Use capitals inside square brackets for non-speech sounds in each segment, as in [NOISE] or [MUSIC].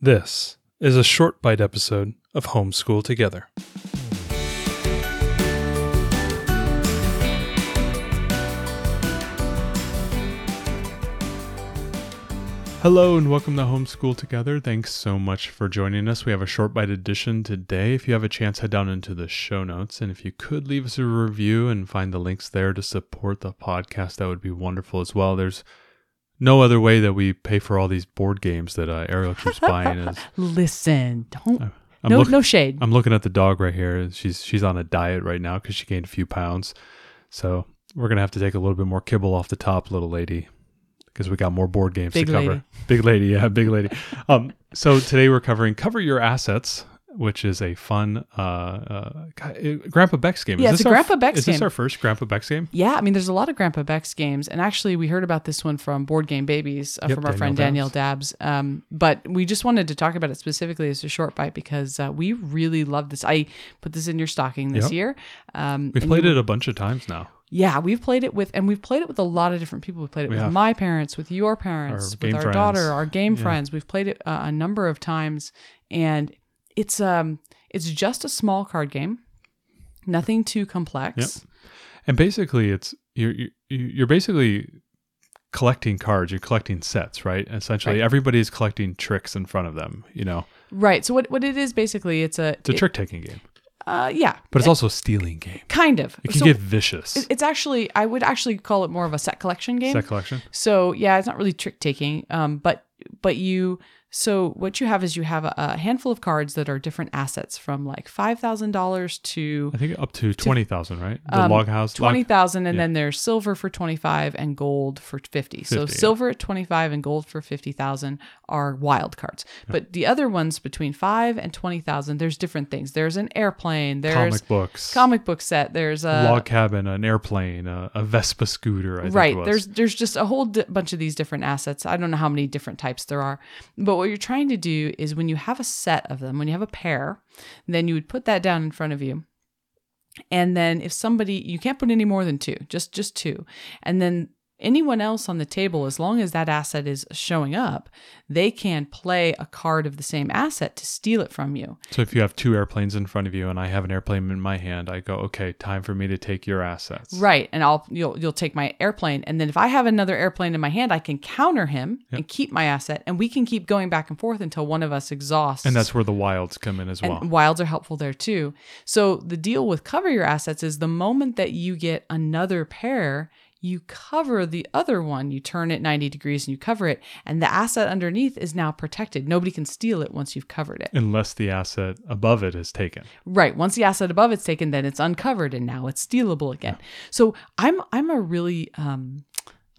This is a short bite episode of Homeschool Together. Hello and welcome to Homeschool Together. Thanks so much for joining us. We have a short bite edition today. If you have a chance, head down into the show notes. And if you could leave us a review and find the links there to support the podcast, that would be wonderful as well. There's no other way that we pay for all these board games that uh, Ariel keeps buying. Is [LAUGHS] Listen, don't. I'm no, look- no shade. I'm looking at the dog right here. She's she's on a diet right now because she gained a few pounds. So we're gonna have to take a little bit more kibble off the top, little lady, because we got more board games Big to cover. lady. Big lady, yeah, big lady. Um, so today we're covering cover your assets, which is a fun uh, uh Grandpa Beck's game. Yeah, Is it's this a our- Grandpa Beck's Is this our first Grandpa Beck's game? yeah, I mean, there's a lot of Grandpa Beck's games, and actually, we heard about this one from Board Game Babies uh, Yep, from our Danielle friend Danielle Dabs. Um, but we just wanted to talk about it specifically as a short bite because uh, we really love this. I put this in your stocking this Yep. year. Um, We've played you- it a bunch of times now. Yeah, we've played it with, and we've played it with a lot of different people. We played it We with have. my parents, with your parents, Our with our friends. daughter, our game Yeah. friends. We've played it uh, a number of times, and it's um, it's just a small card game, nothing too complex. And basically, it's you're you- you're basically collecting cards. You're collecting sets, right? Essentially, Right. everybody is collecting tricks in front of them. You know, Right. So what what it is basically, it's a it's a it- trick taking game, Uh, yeah, but it's also a stealing game. kind of. It can so get vicious. it's actually I would actually call it more of a set collection game. Set collection. So yeah, it's not really trick taking, um, but but you so what you have is you have a, handful of cards that are different assets from like five thousand dollars to I think up to twenty thousand, right? The um, log house. twenty log- and yeah. then there's silver for twenty five and gold for fifty. So yeah. silver at twenty five and gold for fifty thousand are wild cards. But the other ones between five and twenty thousand, there's different things. There's an airplane. There's comic books. comic book set. There's a log cabin, an airplane, a, a Vespa scooter. I think right it was. there's there's just a whole di- bunch of these different assets i don't know how many different types there are but what you're trying to do is when you have a set of them when you have a pair then you would put that down in front of you. And then if somebody you can't put any more than two just just two. And then anyone else on the table as long as that asset is showing up they can play a card of the same asset to steal it from you So if you have two airplanes in front of you and I have an airplane in my hand, I go, okay, time for me to take your assets. Right, and I'll you'll you'll take my airplane, and then if I have another airplane in my hand, I can counter him and keep my asset, and we can keep going back and forth until one of us exhausts. And that's where the wilds come in as well. and wilds are helpful there too. So the deal with cover your assets is the moment that you get another pair, you cover the other one. You turn it 90 degrees and you cover it, and the asset underneath is now protected. Nobody can steal it once you've covered it. Unless the asset above it is taken. Right. Once the asset above it's taken, then it's uncovered and now it's stealable again. So I'm I'm a really um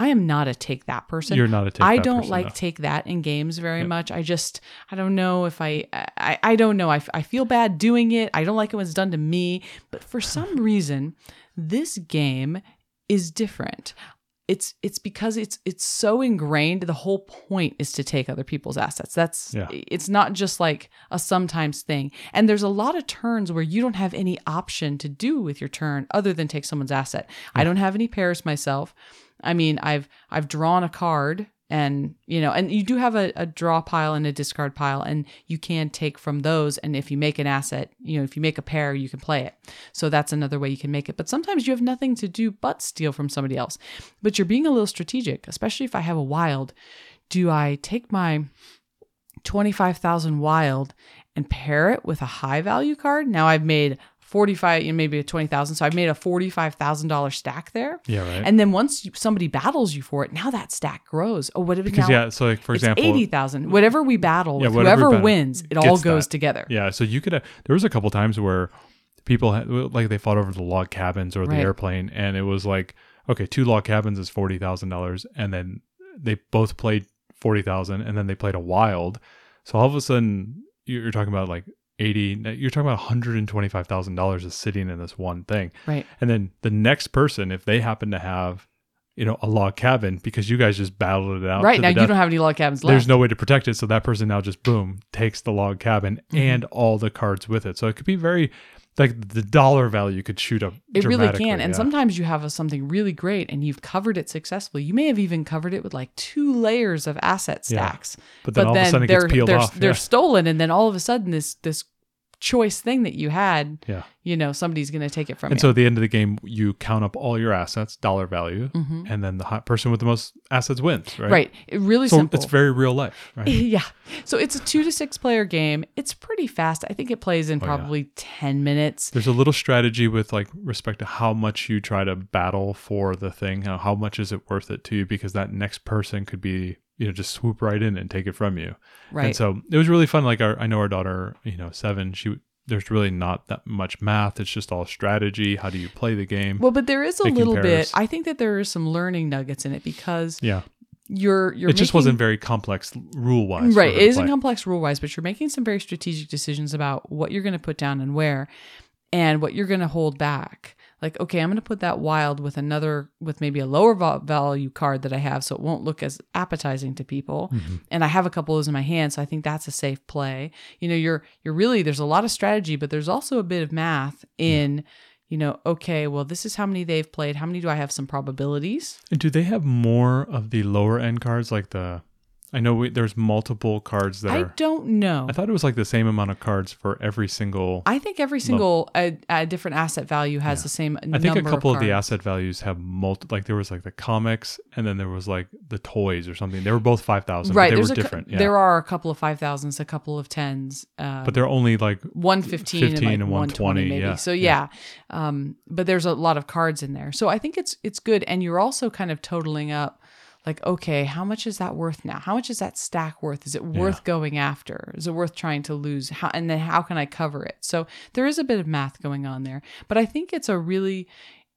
I am not a take that person. You're not a take I that don't person, like no. take that in games very much. I just I don't know if I I, I don't know. I, I feel bad doing it. I don't like it when it's done to me. But for some reason, this game is different. It's it's because it's it's so ingrained. The whole point is to take other people's assets. That's Yeah. it's not just like a sometimes thing. And there's a lot of turns where you don't have any option to do with your turn other than take someone's asset. I don't have any pairs myself. I mean, I've I've drawn a card and you know, and you do have a, a draw pile and a discard pile, and you can take from those. And if you make an asset, you know, if you make a pair, you can play it. So that's another way you can make it. But sometimes you have nothing to do but steal from somebody else. But you're being a little strategic, especially if I have a wild. Do I take my 25,000 wild and pair it with a high value card. Now I've made 45, you know, maybe a 20,000. So I've made a $45,000 stack there. Yeah, right. And then once you, somebody battles you for it, now that stack grows. Oh, what if it because now? yeah, so like for example, 80,000. Whatever we battle Yeah, whatever whoever battle wins, it all goes that. together. Yeah, so you could. Uh, there was a couple times where people had, like they fought over the log cabins or the Right. airplane, and it was like, okay, two log cabins is forty thousand dollars, and then they both played forty thousand, and then they played a wild. So all of a sudden, you're talking about like eighty. You're talking about one hundred and twenty five thousand dollars is sitting in this one thing, Right. and then the next person, if they happen to have, you know, a log cabin because you guys just battled it out, Right. Now you don't have any log cabins left. there's no way to protect it. So that person now just boom takes the log cabin Mm-hmm. and all the cards with it. So it could be very like the dollar value could shoot up. It really can. And yeah. sometimes you have a, something really great and you've covered it successfully. You may have even covered it with like two layers of asset Yeah. stacks. but then all of a sudden it they're gets peeled they're, off. they're yeah. stolen and then all of a sudden this this choice thing that you had, yeah. you know, somebody's going to take it from And you. And so at the end of the game, you count up all your assets, dollar value, Mhm. and then the person with the most assets wins, right? Right. It really So simple. it's very real life, [LAUGHS] right? yeah. So it's a 2 to 6 player game. It's pretty fast. I think it plays in Oh, yeah. probably 10 minutes. There's a little strategy with like respect to how much you try to battle for the thing. How, how much is it worth it to you? Because that next person could be, you know, just swoop right in and take it from you. Right. And so it was really fun. Like our, I know our daughter, you know, seven. She there's really not that much math. It's just all strategy. How do you play the game? well, but there is a little pairs. bit. I think that there are some learning nuggets in it because yeah, you're you're it just wasn't very complex rule wise. right it isn't complex rule wise but you're making some very strategic decisions about what you're going to put down and where and what you're going to hold back like okay i'm going to put that wild with another with maybe a lower val- value card that i have so it won't look as appetizing to people. Mm-hmm. And i have a couple of those in my hand so i think that's a safe play. You know you're you're really there's a lot of strategy but there's also a bit of math in you know okay well this is how many they've played. How many do i have some probabilities? And do they have more of the lower end cards like the? I know we, there's multiple cards that i are. don't know I thought it was like the same amount of cards for every single. I think every single a, a different asset value has the same. I think a couple of, the asset values have multi. Like there was like the comics, and then there was like the toys or something. They were both five thousand. Right, But they were different. yeah. There are a couple of five thousands, a couple of tens, uh, but they're only like one fifteen 15 and, like and 120 120, maybe. yeah, So yeah. yeah, Um, but there's a lot of cards in there. So I think it's it's good, and you're also kind of totaling up. Like, okay, how much is that worth now? How much is that stack worth? Is it worth going after? Is it worth trying to lose? How, and then how can I cover it? So there is a bit of math going on there, but I think it's a really,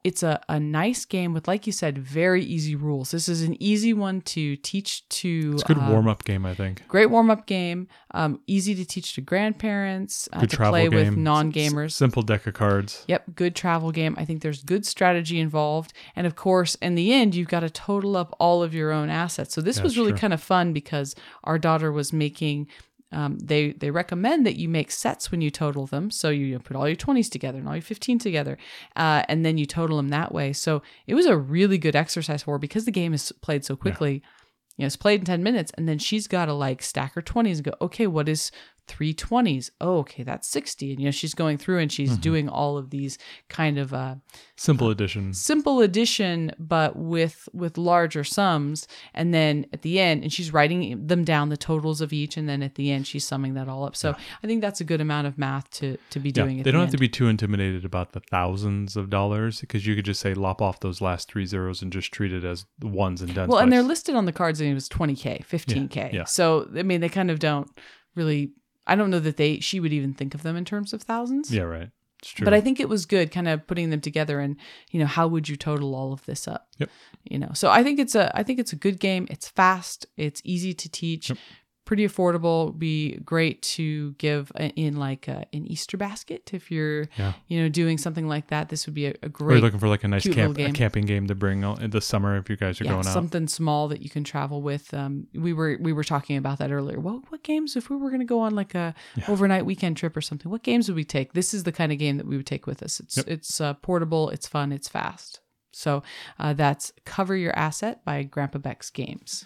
it's a, a nice game with, like you said, very easy rules. This is an easy one to teach to. it's a good uh, warm up game. I think. Great warm up game. Um, easy to teach to grandparents, uh, Good to travel play game. with non gamers. Simple deck of cards. Yep, good travel game. I think there's good strategy involved. And of course, in the end, you've got to total up all of your own assets. So this That's was really true. kind of fun because our daughter was making. Um, they they recommend that you make sets when you total them. So you put all your twenties together and all your fifteen together, uh, and then you total them that way. So it was a really good exercise for her because the game is played so quickly. You know, it's played in ten minutes, and then she's got to like stack her twenties and go, okay, what is three twenties? Oh, okay, that's sixty. And you know, she's going through and she's Mm-hmm. doing all of these kind of uh, Simple addition. simple addition but with with larger sums and then at the end and she's writing them down the totals of each and then at the end she's summing that all up so i think that's a good amount of math to to be Yeah, doing at they the don't end. have to be too intimidated about the thousands of dollars because you could just say lop off those last three zeros and just treat it as the ones and done. well and they're listed on the cards and it was 20k 15k Yeah, yeah. so i mean they kind of don't really i don't know that they she would even think of them in terms of thousands yeah, right. It's true. But I think it was good kind of putting them together and you know how would you total all of this up? Yep. You know. So I think it's a I think it's a good game. It's fast, it's easy to teach. Yep. Pretty affordable. Be great to give a- in like a, an Easter basket if you're, Yeah. you know, doing something like that. This would be a, a Or you're looking for like a nice camp, little a camping game to bring in the summer if you guys are yeah, going out. something small that you can travel with. Um, we were we were talking about that earlier. Well, what games if we were going to go on like a Yeah. overnight weekend trip or something? What games would we take? This is the kind of game that we would take with us. It's Yep. it's uh, portable, it's fun, it's fast. So uh, that's Cover Your Asset by Grandpa Beck's Games.